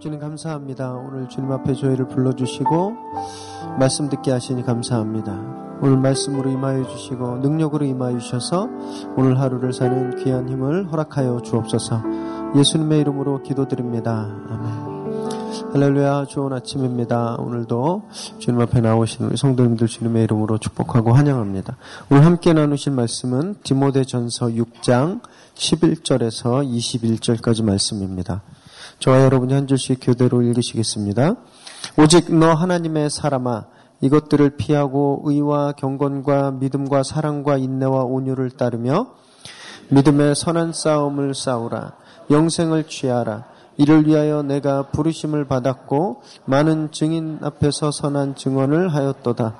주님 감사합니다. 오늘 주님 앞에 저희를 불러주시고 말씀 듣게 하시니 감사합니다. 오늘 말씀으로 임하여 주시고 능력으로 임하여 주셔서 오늘 하루를 사는 귀한 힘을 허락하여 주옵소서. 예수님의 이름으로 기도드립니다. 아멘. 할렐루야 좋은 아침입니다. 오늘도 주님 앞에 나오신 우리 성도님들 주님의 이름으로 축복하고 환영합니다. 오늘 함께 나누실 말씀은 디모데 전서 6장 11절에서 21절까지 말씀입니다. 저와 여러분이 한 줄씩 교대로 읽으시겠습니다. 오직 너 하나님의 사람아 이것들을 피하고 의와 경건과 믿음과 사랑과 인내와 온유를 따르며 믿음의 선한 싸움을 싸우라 영생을 취하라 이를 위하여 내가 부르심을 받았고 많은 증인 앞에서 선한 증언을 하였도다.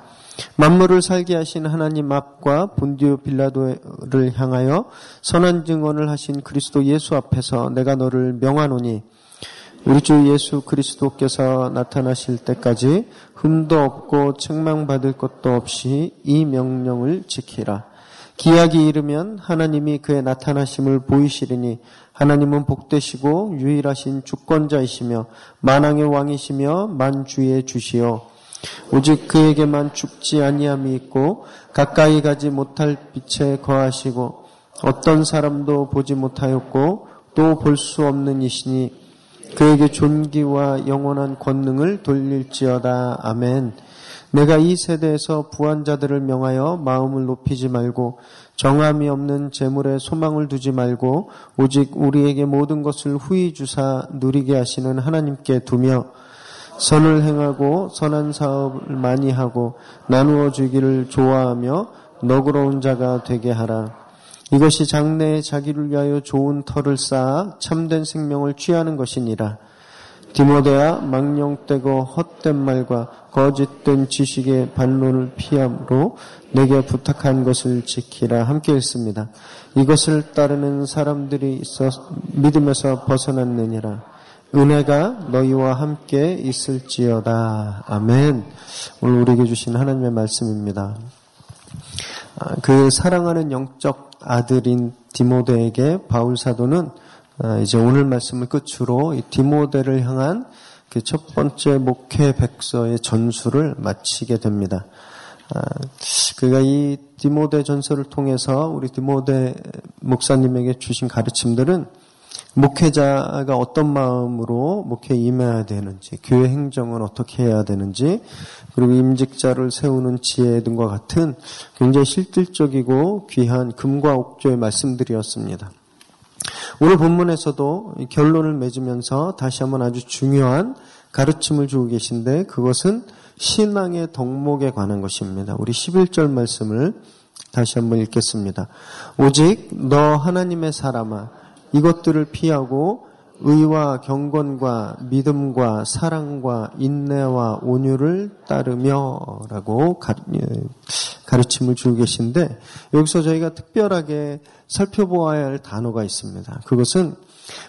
만물을 살게 하신 하나님 앞과 본디오 빌라도를 향하여 선한 증언을 하신 그리스도 예수 앞에서 내가 너를 명하노니 우리 주 예수 그리스도께서 나타나실 때까지 흠도 없고 책망받을 것도 없이 이 명령을 지키라. 기약이 이르면 하나님이 그의 나타나심을 보이시리니 하나님은 복되시고 유일하신 주권자이시며 만왕의 왕이시며 만주의 주시요 오직 그에게만 죽지 아니함이 있고 가까이 가지 못할 빛에 거하시고 어떤 사람도 보지 못하였고 또 볼 수 없는 이시니 그에게 존귀와 영원한 권능을 돌릴지어다. 아멘. 내가 이 세대에서 부한 자들을 명하여 마음을 높이지 말고 정함이 없는 재물에 소망을 두지 말고 오직 우리에게 모든 것을 후히 주사 누리게 하시는 하나님께 두며 선을 행하고 선한 사업을 많이 하고 나누어 주기를 좋아하며 너그러운 자가 되게 하라. 이것이 장래에 자기를 위하여 좋은 터를 쌓아 참된 생명을 취하는 것이니라. 디모데야 망령되고 헛된 말과 거짓된 지식의 반론을 피함으로 내게 부탁한 것을 지키라 함께 했습니다. 이것을 따르는 사람들이 있어 믿음에서 벗어났느니라. 은혜가 너희와 함께 있을지어다. 아멘. 오늘 우리에게 주신 하나님의 말씀입니다. 아, 그 사랑하는 영적 아들인 디모데에게 바울 사도는 아, 이제 오늘 말씀을 끝으로 디모데를 향한 그 첫 번째 목회 백서의 전수를 마치게 됩니다. 아, 그가 이 디모데 전서를 통해서 우리 디모데 목사님에게 주신 가르침들은 목회자가 어떤 마음으로 목회에 임해야 되는지, 교회 행정은 어떻게 해야 되는지, 그리고 임직자를 세우는 지혜 등과 같은 굉장히 실질적이고 귀한 금과 옥조의 말씀들이었습니다. 오늘 본문에서도 결론을 맺으면서 다시 한번 아주 중요한 가르침을 주고 계신데 그것은 신앙의 덕목에 관한 것입니다. 우리 11절 말씀을 다시 한번 읽겠습니다. 오직 너 하나님의 사람아 이것들을 피하고 의와 경건과 믿음과 사랑과 인내와 온유를 따르며라고 예, 가르침을 주고 계신데 여기서 저희가 특별하게 살펴보아야 할 단어가 있습니다. 그것은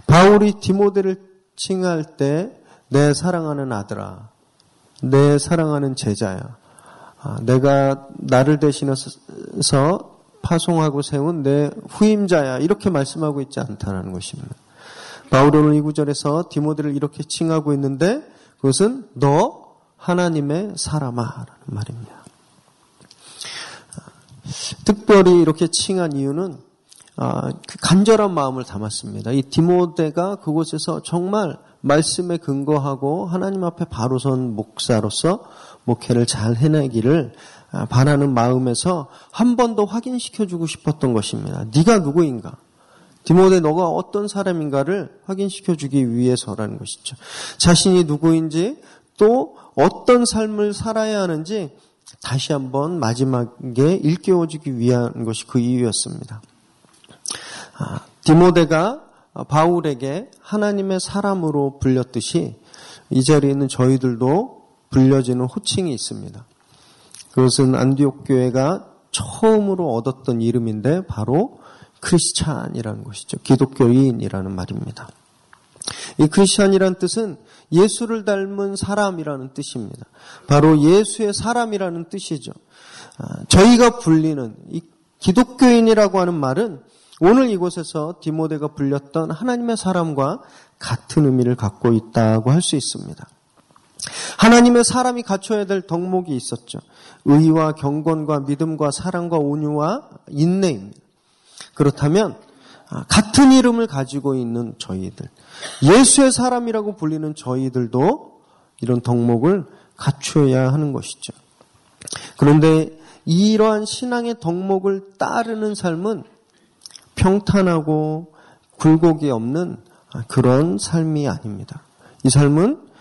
바울이 디모데를 칭할 때 내 사랑하는 아들아, 내 사랑하는 제자야, 아, 내가 나를 대신해서 파송하고 세운 내 후임자야 이렇게 말씀하고 있지 않다는 것입니다. 바울은 이 구절에서 디모데를 이렇게 칭하고 있는데 그것은 너 하나님의 사람아라는 말입니다. 특별히 이렇게 칭한 이유는 아, 그 간절한 마음을 담았습니다. 이 디모데가 그곳에서 정말 말씀에 근거하고 하나님 앞에 바로 선 목사로서 목회를 잘 해내기를 아, 바라는 마음에서 한 번 더 확인시켜 주고 싶었던 것입니다. 네가 누구인가? 디모데 너가 어떤 사람인가를 확인시켜 주기 위해서라는 것이죠. 자신이 누구인지 또 어떤 삶을 살아야 하는지 다시 한번 마지막에 일깨워주기 위한 것이 그 이유였습니다. 아, 디모데가 바울에게 하나님의 사람으로 불렸듯이 이 자리에 있는 저희들도 불려지는 호칭이 있습니다. 그것은 안디옥 교회가 처음으로 얻었던 이름인데 바로 크리스찬이라는 것이죠. 기독교인이라는 말입니다. 이 크리스찬이라는 뜻은 예수를 닮은 사람이라는 뜻입니다. 바로 예수의 사람이라는 뜻이죠. 아, 저희가 불리는 이 기독교인이라고 하는 말은 오늘 이곳에서 디모데가 불렸던 하나님의 사람과 같은 의미를 갖고 있다고 할 수 있습니다. 하나님의 사람이 갖춰야 될 덕목이 있었죠. 의와 경건과 믿음과 사랑과 온유와 인내입니다. 그렇다면 아, 같은 이름을 가지고 있는 저희들, 예수의 사람이라고 불리는 저희들도 이런 덕목을 갖춰야 하는 것이죠. 그런데 이러한 신앙의 덕목을 따르는 삶은 평탄하고 굴곡이 없는 그런 삶이 아닙니다. 이 삶은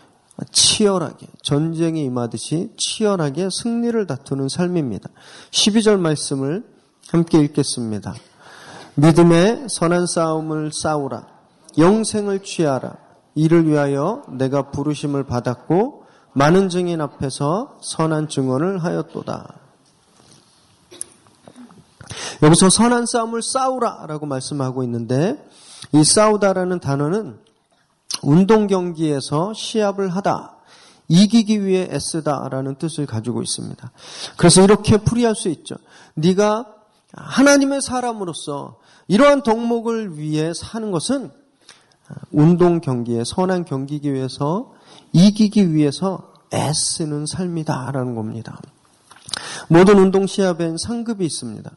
치열하게 전쟁이 임하듯이 치열하게 승리를 다투는 삶입니다. 12절 말씀을 함께 읽겠습니다. 믿음의 선한 싸움을 싸우라. 영생을 취하라. 이를 위하여 내가 부르심을 받았고 많은 증인 앞에서 선한 증언을 하였도다. 여기서 선한 싸움을 싸우라라고 말씀하고 있는데 이 싸우다라는 단어는 운동 경기에서 시합을 하다, 이기기 위해 애쓰다라는 뜻을 가지고 있습니다. 그래서 이렇게 풀이할 수 있죠. 네가 하나님의 사람으로서 이러한 덕목을 위해 사는 것은 운동 경기에 선한 경기기 위해서 이기기 위해서 애쓰는 삶이다라는 겁니다. 모든 운동 시합엔 상급이 있습니다.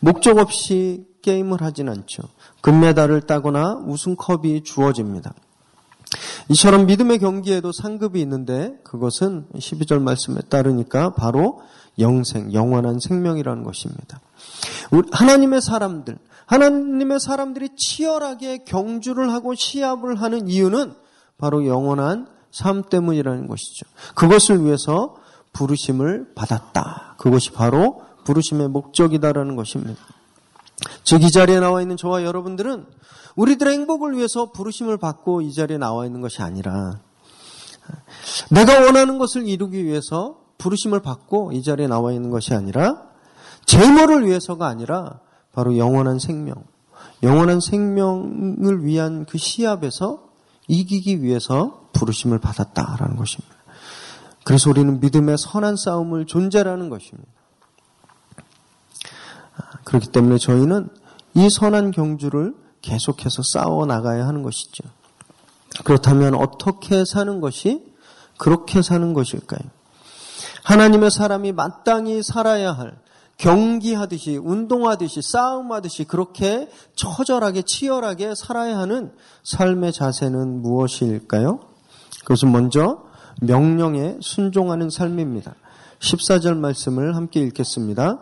목적 없이 게임을 하진 않죠. 금메달을 따거나 우승컵이 주어집니다. 이처럼 믿음의 경기에도 상급이 있는데 그것은 12절 말씀에 따르니까 바로 영생, 영원한 생명이라는 것입니다. 하나님의 사람들, 하나님의 사람들이 치열하게 경주를 하고 시합을 하는 이유는 바로 영원한 삶 때문이라는 것이죠. 그것을 위해서 부르심을 받았다. 그것이 바로 부르심의 목적이다라는 것입니다. 즉, 이 자리에 나와 있는 저와 여러분들은 우리들의 행복을 위해서 부르심을 받고 이 자리에 나와 있는 것이 아니라 내가 원하는 것을 이루기 위해서 부르심을 받고 이 자리에 나와 있는 것이 아니라 제모를 위해서가 아니라 바로 영원한 생명, 영원한 생명을 위한 그 시합에서 이기기 위해서 부르심을 받았다라는 것입니다. 그래서 우리는 믿음의 선한 싸움을 존재라는 것입니다. 그렇기 때문에 저희는 이 선한 경주를 계속해서 싸워 나가야 하는 것이죠. 그렇다면 어떻게 사는 것이 그렇게 사는 것일까요? 하나님의 사람이 마땅히 살아야 할 경기하듯이 운동하듯이 싸움하듯이 그렇게 처절하게 치열하게 살아야 하는 삶의 자세는 무엇일까요? 그것은 먼저 명령에 순종하는 삶입니다. 14절 말씀을 함께 읽겠습니다.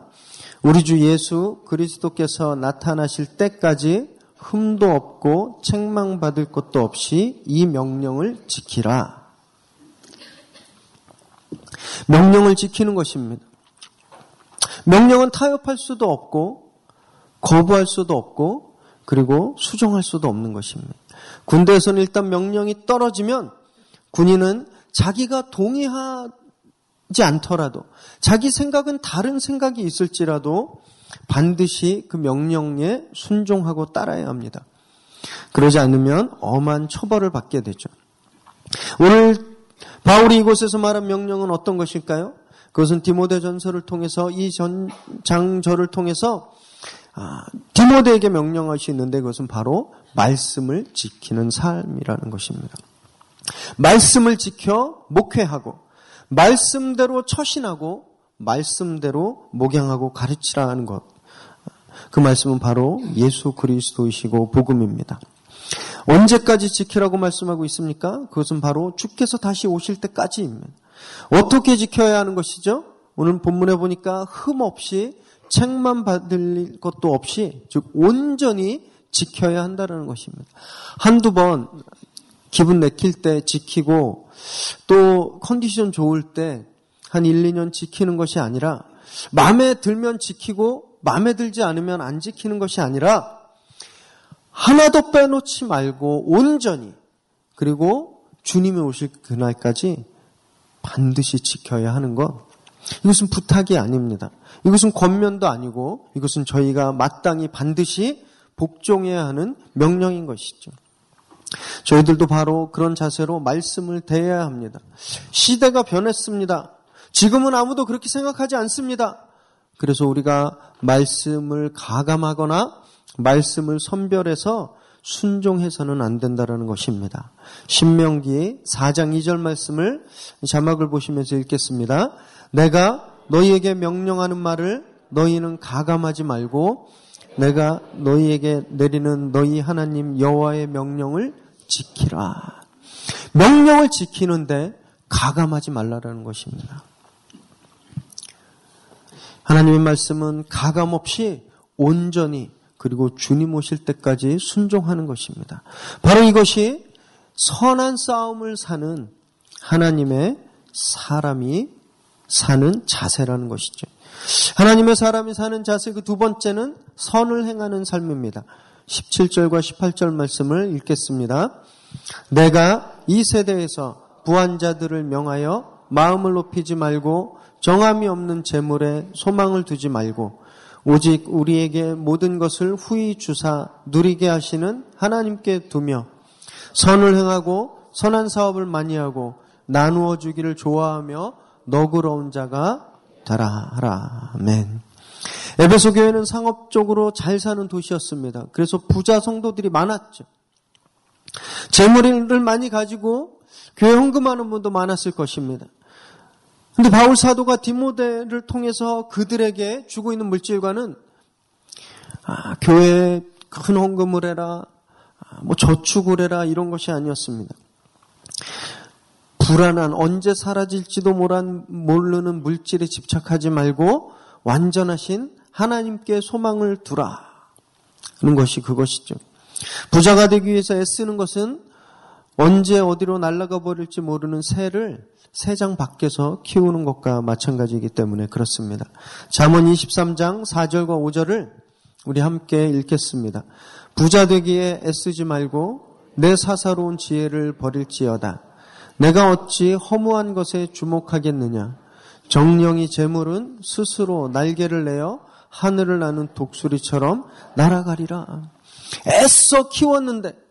우리 주 예수 그리스도께서 나타나실 때까지 흠도 없고 책망받을 것도 없이 이 명령을 지키라. 명령을 지키는 것입니다. 명령은 타협할 수도 없고 거부할 수도 없고 그리고 수정할 수도 없는 것입니다. 군대에서는 일단 명령이 떨어지면 군인은 자기가 동의하 지 않더라도 자기 생각은 다른 생각이 있을지라도 반드시 그 명령에 순종하고 따라야 합니다. 그러지 않으면 엄한 처벌을 받게 되죠. 오늘 바울이 이곳에서 말한 명령은 어떤 것일까요? 그것은 디모데 전서를 통해서 이 전, 장절을 통해서 아, 디모데에게 있는데 그것은 바로 말씀을 지키는 삶이라는 것입니다. 말씀을 지켜 목회하고 말씀대로 처신하고 말씀대로 목양하고 가르치라는 것. 그 말씀은 바로 예수 그리스도이시고 복음입니다. 언제까지 지키라고 말씀하고 있습니까? 그것은 바로 주께서 다시 오실 때까지입니다. 어떻게 지켜야 하는 것이죠? 오늘 본문에 보니까 흠 없이 책만 받을 것도 없이 즉 온전히 지켜야 한다는 것입니다. 한두 번 기분 내킬 때 지키고 또 컨디션 좋을 때 한 1, 2년 지키는 것이 아니라 마음에 들면 지키고 마음에 들지 않으면 안 지키는 것이 아니라 하나도 빼놓지 말고 온전히 그리고 주님이 오실 그날까지 반드시 지켜야 하는 것. 이것은 부탁이 아닙니다. 이것은 권면도 아니고 이것은 저희가 마땅히 반드시 복종해야 하는 명령인 것이죠. 저희들도 바로 그런 자세로 말씀을 대해야 합니다. 시대가 변했습니다. 지금은 아무도 그렇게 생각하지 않습니다. 그래서 우리가 말씀을 가감하거나 말씀을 선별해서 순종해서는 안 된다라는 것입니다. 신명기 4장 2절 말씀을 자막을 보시면서 읽겠습니다. 내가 너희에게 명령하는 말을 너희는 가감하지 말고 내가 너희에게 내리는 너희 하나님 여호와의 명령을 지키라. 명령을 지키는데 가감하지 말라라는 것입니다. 하나님의 말씀은 가감 없이 온전히 그리고 주님 오실 때까지 순종하는 것입니다. 바로 이것이 선한 싸움을 사는 하나님의 사람이 사는 자세라는 것이죠. 하나님의 사람이 사는 자세 그 두 번째는 선을 행하는 삶입니다. 17절과 18절 말씀을 읽겠습니다. 내가 이 세대에서 부한자들을 명하여 마음을 높이지 말고 정함이 없는 재물에 소망을 두지 말고 오직 우리에게 모든 것을 후히 주사 누리게 하시는 하나님께 두며 선을 행하고 선한 사업을 많이 하고 나누어 주기를 좋아하며 너그러운 자가 되라 하라. 아멘. 에베소 교회는 상업적으로 잘 사는 도시였습니다. 그래서 부자 성도들이 많았죠. 재물을 많이 가지고 교회 헌금하는 분도 많았을 것입니다. 근데 바울 사도가 디모데를 통해서 그들에게 주고 있는 물질과는 아, 교회에 큰 헌금을 해라, 아, 뭐 저축을 해라 이런 것이 아니었습니다. 불안한 언제 사라질지도 모르는 물질에 집착하지 말고 완전하신 하나님께 소망을 두라 하는 것이 그것이죠. 부자가 되기 위해서 애쓰는 것은 언제 어디로 날아가 버릴지 모르는 새를 새장 밖에서 키우는 것과 마찬가지이기 때문에 그렇습니다. 잠언 23장 4절과 5절을 우리 함께 읽겠습니다. 부자 되기에 애쓰지 말고 내 사사로운 지혜를 버릴지어다. 내가 어찌 허무한 것에 주목하겠느냐? 정령이 재물은 스스로 날개를 내어 하늘을 나는 독수리처럼 날아가리라. 애써 키웠는데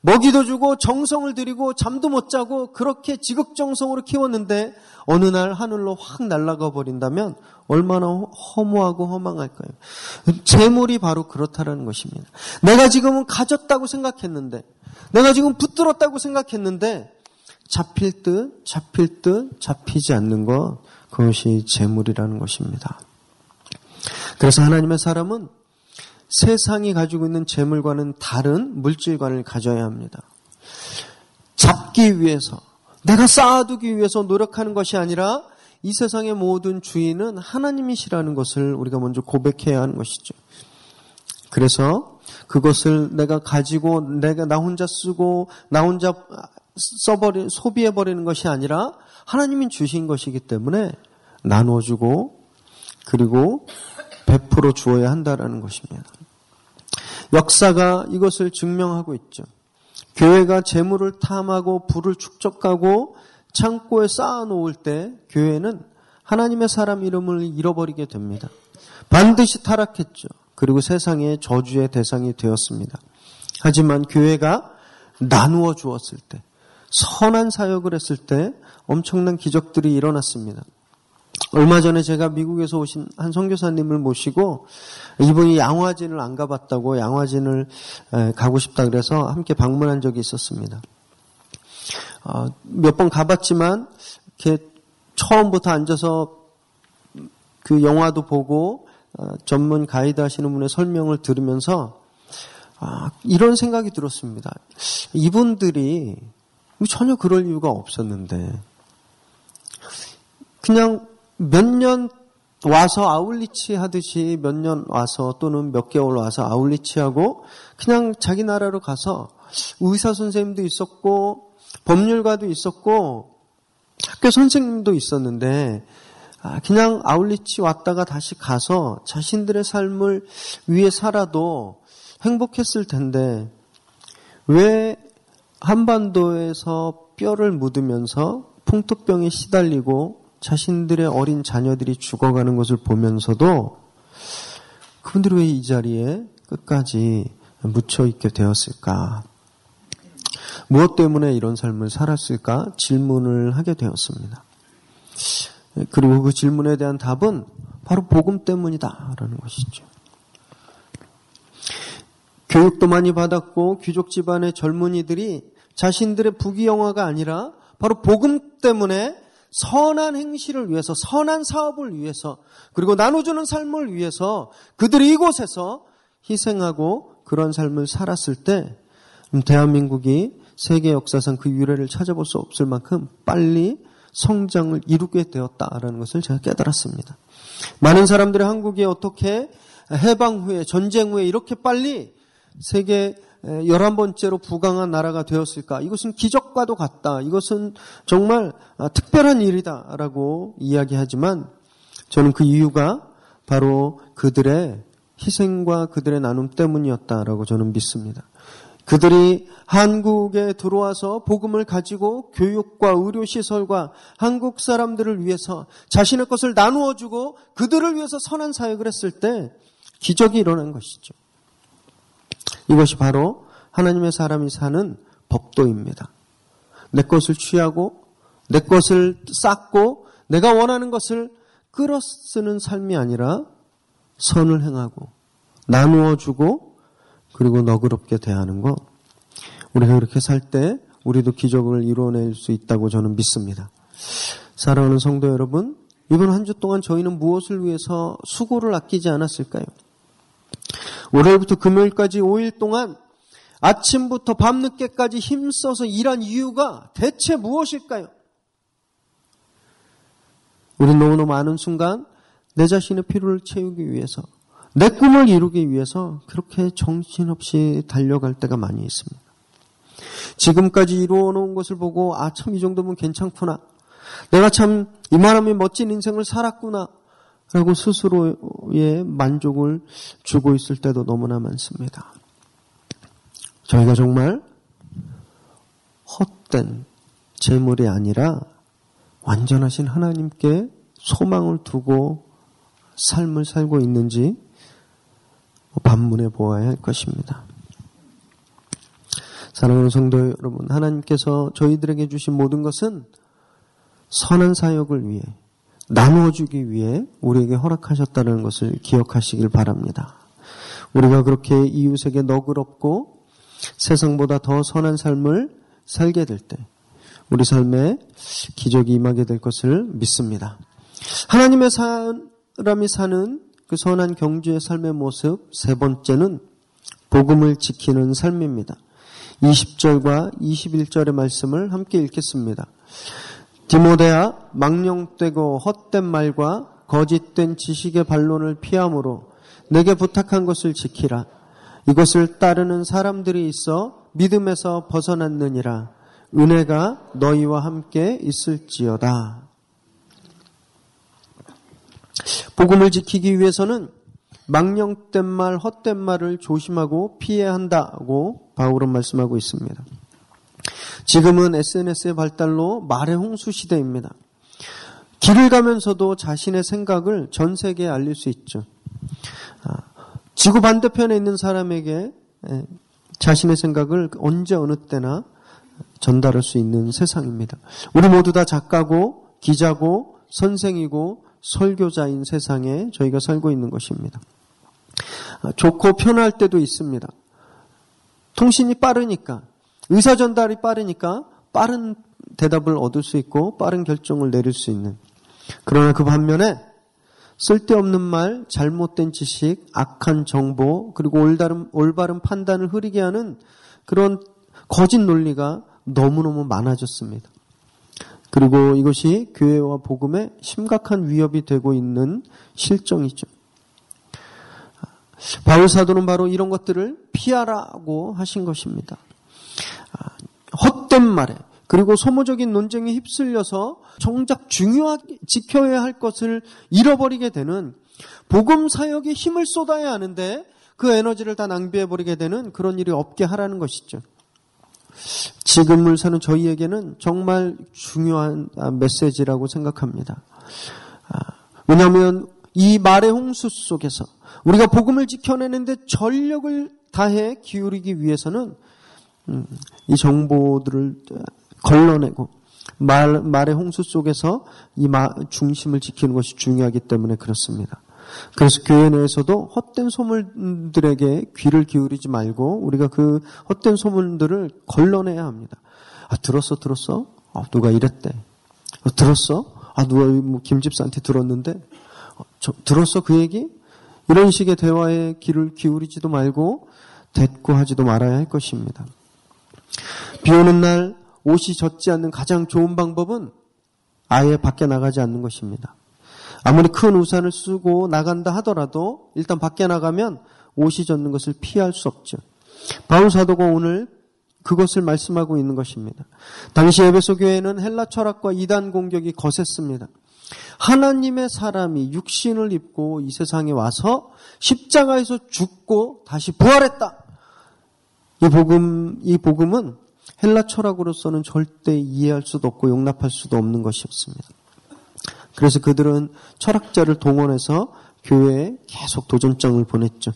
먹이도 주고 정성을 들이고 잠도 못 자고 그렇게 지극정성으로 키웠는데 어느 날 하늘로 확 날아가 버린다면 얼마나 허무하고 허망할까요? 재물이 바로 그렇다라는 것입니다. 내가 지금은 가졌다고 생각했는데 내가 지금 붙들었다고 생각했는데 잡힐 듯 잡힐 듯 잡히지 않는 것 그것이 재물이라는 것입니다. 그래서 하나님의 사람은 세상이 가지고 있는 재물과는 다른 물질관을 가져야 합니다. 잡기 위해서, 내가 쌓아두기 위해서 노력하는 것이 아니라 이 세상의 모든 주인은 하나님이시라는 것을 우리가 먼저 고백해야 하는 것이죠. 그래서 그것을 내가 가지고 내가 나 혼자 쓰고 나 혼자 써버리 소비해 버리는 것이 아니라 하나님이 주신 것이기 때문에 나눠주고 그리고 베풀어 주어야 한다라는 것입니다. 역사가 이것을 증명하고 있죠. 교회가 재물을 탐하고 불을 축적하고 창고에 쌓아 놓을 때 교회는 하나님의 사람 이름을 잃어버리게 됩니다. 반드시 타락했죠. 그리고 세상의 저주의 대상이 되었습니다. 하지만 교회가 나누어 주었을 때, 선한 사역을 했을 때 엄청난 기적들이 일어났습니다. 얼마 전에 제가 미국에서 오신 한 선교사님을 모시고 이분이 양화진을 안 가봤다고 양화진을 가고 싶다 그래서 함께 방문한 적이 있었습니다. 어, 몇번 가봤지만 이렇게 처음부터 앉아서 그 영화도 보고 어, 전문 가이드 하시는 분의 설명을 들으면서 아, 이런 생각이 들었습니다. 이분들이 전혀 그럴 이유가 없었는데 그냥 몇 년 와서 아울리치 하듯이 몇 년 와서 또는 몇 개월 와서 아울리치 하고 그냥 자기 나라로 가서 의사 선생님도 있었고 법률가도 있었고 학교 선생님도 있었는데 아, 그냥 아울리치 왔다가 다시 가서 자신들의 삶을 위해 살아도 행복했을 텐데 왜 한반도에서 뼈를 묻으면서 풍토병에 시달리고 자신들의 어린 자녀들이 죽어가는 것을 보면서도 그분들이 왜 이 자리에 끝까지 묻혀 있게 되었을까? 무엇 때문에 이런 삶을 살았을까? 질문을 하게 되었습니다. 그리고 그 질문에 대한 답은 바로 복음 때문이다라는 것이죠. 교육도 많이 받았고 귀족 집안의 젊은이들이 자신들의 부귀영화가 아니라 바로 복음 때문에 선한 행실을 위해서 선한 사업을 위해서 그리고 나눠주는 삶을 위해서 그들이 이곳에서 희생하고 그런 삶을 살았을 때 대한민국이 세계 역사상 그 유래를 찾아볼 수 없을 만큼 빨리 성장을 이루게 되었다라는 것을 제가 깨달았습니다. 많은 사람들이 한국이 어떻게 해방 후에 전쟁 후에 이렇게 빨리 세계 열한 번째로 부강한 나라가 되었을까? 이것은 기적과도 같다. 이것은 정말 아, 특별한 일이다라고 이야기하지만 저는 그 이유가 바로 그들의 희생과 그들의 나눔 때문이었다라고 저는 믿습니다. 그들이 한국에 들어와서 복음을 가지고 교육과 의료시설과 한국 사람들을 위해서 자신의 것을 나누어 주고 그들을 위해서 선한 사역을 했을 때 기적이 일어난 것이죠. 이것이 바로 하나님의 사람이 사는 법도입니다. 내 것을 취하고 내 것을 쌓고 내가 원하는 것을 끌어 쓰는 삶이 아니라 선을 행하고 나누어 주고 그리고 너그럽게 대하는 것. 우리가 그렇게 살 때 우리도 기적을 이루어낼 수 있다고 저는 믿습니다. 사랑하는 성도 여러분, 이번 한 주 동안 저희는 무엇을 위해서 수고를 아끼지 않았을까요? 월요일부터 금요일까지 5일 동안 아침부터 밤늦게까지 힘써서 일한 이유가 대체 무엇일까요? 우리는 너무너무 많은 순간 내 자신의 필요를 채우기 위해서 내 꿈을 이루기 위해서 그렇게 정신없이 달려갈 때가 많이 있습니다. 지금까지 이루어 놓은 것을 보고 아 참 이 정도면 괜찮구나. 내가 참 이만하면 멋진 인생을 살았구나. 라고 스스로의 만족을 주고 있을 때도 너무나 많습니다. 저희가 정말 헛된 재물이 아니라 완전하신 하나님께 소망을 두고 삶을 살고 있는지 반문해 보아야 할 것입니다. 사랑하는 성도 여러분, 하나님께서 저희들에게 주신 모든 것은 선한 사역을 위해 나누어주기 위해 우리에게 허락하셨다는 것을 기억하시길 바랍니다. 우리가 그렇게 이웃에게 너그럽고 세상보다 더 선한 삶을 살게 될 때, 우리 삶에 기적이 임하게 될 것을 믿습니다. 하나님의 사람이 사는 그 선한 경주의 삶의 모습 세 번째는 복음을 지키는 삶입니다. 20절과 21절의 말씀을 함께 읽겠습니다. 디모데야 망령되고 헛된 말과 거짓된 지식의 반론을 피함으로 내게 부탁한 것을 지키라. 이것을 따르는 사람들이 있어 믿음에서 벗어났느니라. 은혜가 너희와 함께 있을지어다. 복음을 지키기 위해서는 망령된 말, 헛된 말을 조심하고 피해야 한다고 바울은 말씀하고 있습니다. 지금은 SNS의 발달로 말의 홍수 시대입니다. 길을 가면서도 자신의 생각을 전 세계에 알릴 수 있죠. 아, 지구 반대편에 있는 사람에게 자신의 생각을 언제 어느 때나 전달할 수 있는 세상입니다. 우리 모두 다 작가고 기자고 선생이고 설교자인 세상에 저희가 살고 있는 것입니다. 아, 좋고 편할 때도 있습니다. 통신이 빠르니까 의사 전달이 빠르니까 빠른 대답을 얻을 수 있고 빠른 결정을 내릴 수 있는. 그러나 그 반면에 쓸데없는 말, 잘못된 지식, 악한 정보, 그리고 올바른, 올바른 판단을 흐리게 하는 그런 거짓 논리가 너무너무 많아졌습니다. 그리고 이것이 교회와 복음에 심각한 위협이 되고 있는 실정이죠. 바울 사도는 바로 이런 것들을 피하라고 하신 것입니다. 헛된 말에 그리고 소모적인 논쟁에 휩쓸려서 정작 중요하게 지켜야 할 것을 잃어버리게 되는 복음 사역에 힘을 쏟아야 하는데 그 에너지를 다 낭비해 버리게 되는 그런 일이 없게 하라는 것이죠. 지금을 사는 저희에게는 정말 중요한 메시지라고 생각합니다. 아, 왜냐하면 이 말의 홍수 속에서 우리가 복음을 지켜내는데 전력을 다해 기울이기 위해서는 음, 이 정보들을 걸러내고 말, 말의 홍수 속에서 이 마, 중심을 지키는 것이 중요하기 때문에 그렇습니다. 그래서 교회 내에서도 헛된 소문들에게 귀를 기울이지 말고 우리가 그 헛된 소문들을 걸러내야 합니다. 아, 들었어, 들었어? 아, 누가 이랬대. 아, 들었어? 아, 누가 뭐 김집사한테 들었는데? 아, 저, 들었어, 그 얘기? 이런 식의 대화에 귀를 기울이지도 말고 대꾸하지도 말아야 할 것입니다. 비 오는 날 옷이 젖지 않는 가장 좋은 방법은 아예 밖에 나가지 않는 것입니다. 아무리 큰 우산을 쓰고 나간다 하더라도 일단 밖에 나가면 옷이 젖는 것을 피할 수 없죠. 바울 사도가 오늘 그것을 말씀하고 있는 것입니다. 당시 에베소 교회는 헬라 철학과 이단 공격이 거셌습니다. 하나님의 사람이 육신을 입고 이 세상에 와서 십자가에서 죽고 다시 부활했다. 이 복음, 이 복음은 헬라 철학으로서는 절대 이해할 수도 없고 용납할 수도 없는 것이었습니다. 그래서 그들은 철학자를 동원해서 교회에 계속 도전장을 보냈죠.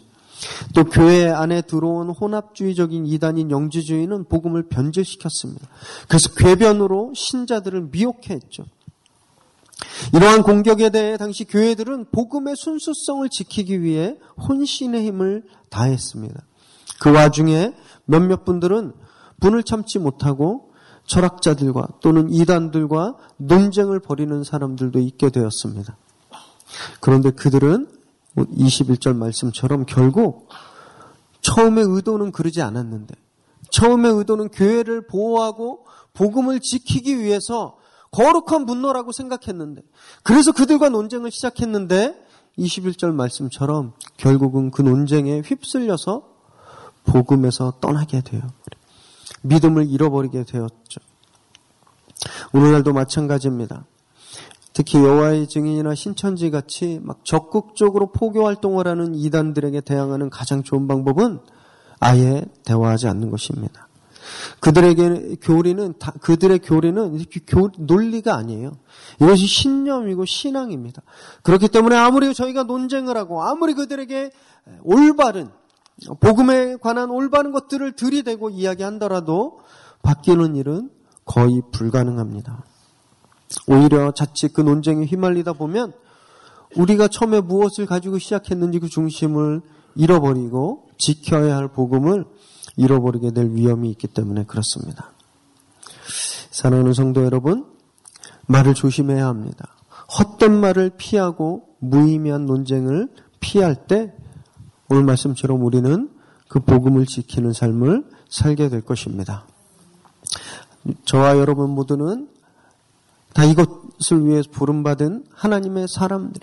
또 교회 안에 들어온 혼합주의적인 이단인 영지주의는 복음을 변질시켰습니다. 그래서 궤변으로 신자들을 미혹해 했죠. 이러한 공격에 대해 당시 교회들은 복음의 순수성을 지키기 위해 혼신의 힘을 다했습니다. 그 와중에 몇몇 분들은 분을 참지 못하고 철학자들과 또는 이단들과 논쟁을 벌이는 사람들도 있게 되었습니다. 그런데 그들은 21절 말씀처럼 결국 처음의 의도는 그러지 않았는데 처음의 의도는 교회를 보호하고 복음을 지키기 위해서 거룩한 분노라고 생각했는데 그래서 그들과 논쟁을 시작했는데 21절 말씀처럼 결국은 그 논쟁에 휩쓸려서 복음에서 떠나게 돼요. 믿음을 잃어버리게 되었죠. 오늘날도 마찬가지입니다. 특히 여호와의 증인이나 신천지 같이 막 적극적으로 포교 활동을 하는 이단들에게 대항하는 가장 좋은 방법은 아예 대화하지 않는 것입니다. 그들에게 교리는 그들의 교리는 교, 논리가 아니에요. 이것이 신념이고 신앙입니다. 그렇기 때문에 아무리 저희가 논쟁을 하고 아무리 그들에게 올바른 복음에 관한 올바른 것들을 들이대고 이야기한다라도 바뀌는 일은 거의 불가능합니다. 오히려 자칫 그 논쟁에 휘말리다 보면 우리가 처음에 무엇을 가지고 시작했는지 그 중심을 잃어버리고 지켜야 할 복음을 잃어버리게 될 위험이 있기 때문에 그렇습니다. 사랑하는 성도 여러분, 말을 조심해야 합니다. 헛된 말을 피하고 무의미한 논쟁을 피할 때 오늘 말씀처럼 우리는 그 복음을 지키는 삶을 살게 될 것입니다. 저와 여러분 모두는 다 이것을 위해 부름받은 하나님의 사람들.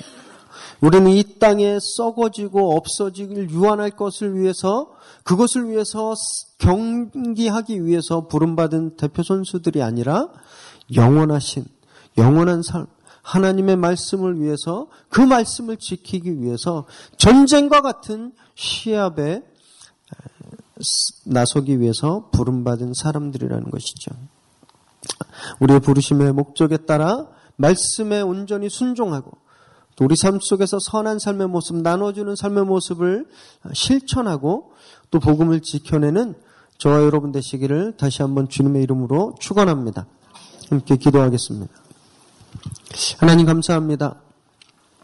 우리는 이 땅에 썩어지고 없어지길 유한할 것을 위해서 그것을 위해서 경기하기 위해서 부름받은 대표 선수들이 아니라 영원하신 영원한 삶 하나님의 말씀을 위해서 그 말씀을 지키기 위해서 전쟁과 같은 시합에 나서기 위해서 부름받은 사람들이라는 것이죠. 우리의 부르심의 목적에 따라 말씀에 온전히 순종하고 또 우리 삶 속에서 선한 삶의 모습, 나눠주는 삶의 모습을 실천하고 또 복음을 지켜내는 저와 여러분 되시기를 다시 한번 주님의 이름으로 축원합니다. 함께 기도하겠습니다. 하나님 감사합니다.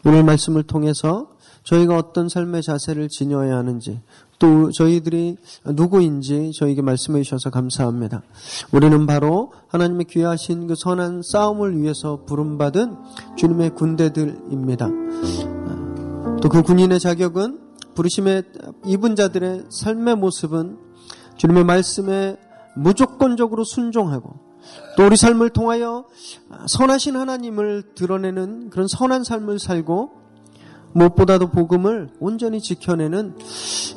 오늘 말씀을 통해서 저희가 어떤 삶의 자세를 지녀야 하는지 또 저희들이 누구인지 저에게 말씀해 주셔서 감사합니다. 우리는 바로 하나님의 귀하신 그 선한 싸움을 위해서 부름받은 주님의 군대들입니다. 또 그 군인의 자격은 부르심에 입은 자들의 삶의 모습은 주님의 말씀에 무조건적으로 순종하고 또 우리 삶을 통하여 선하신 하나님을 드러내는 그런 선한 삶을 살고 무엇보다도 복음을 온전히 지켜내는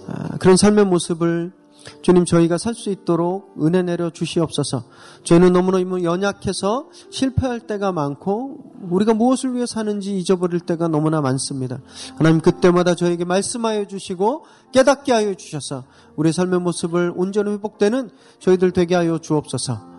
아, 그런 삶의 모습을 주님 저희가 살 수 있도록 은혜 내려 주시옵소서. 저희는 너무나 연약해서 실패할 때가 많고 우리가 무엇을 위해 사는지 잊어버릴 때가 너무나 많습니다. 하나님 그때마다 저에게 말씀하여 주시고 깨닫게 하여 주셔서 우리 삶의 모습을 온전히 회복되는 저희들 되게 하여 주옵소서.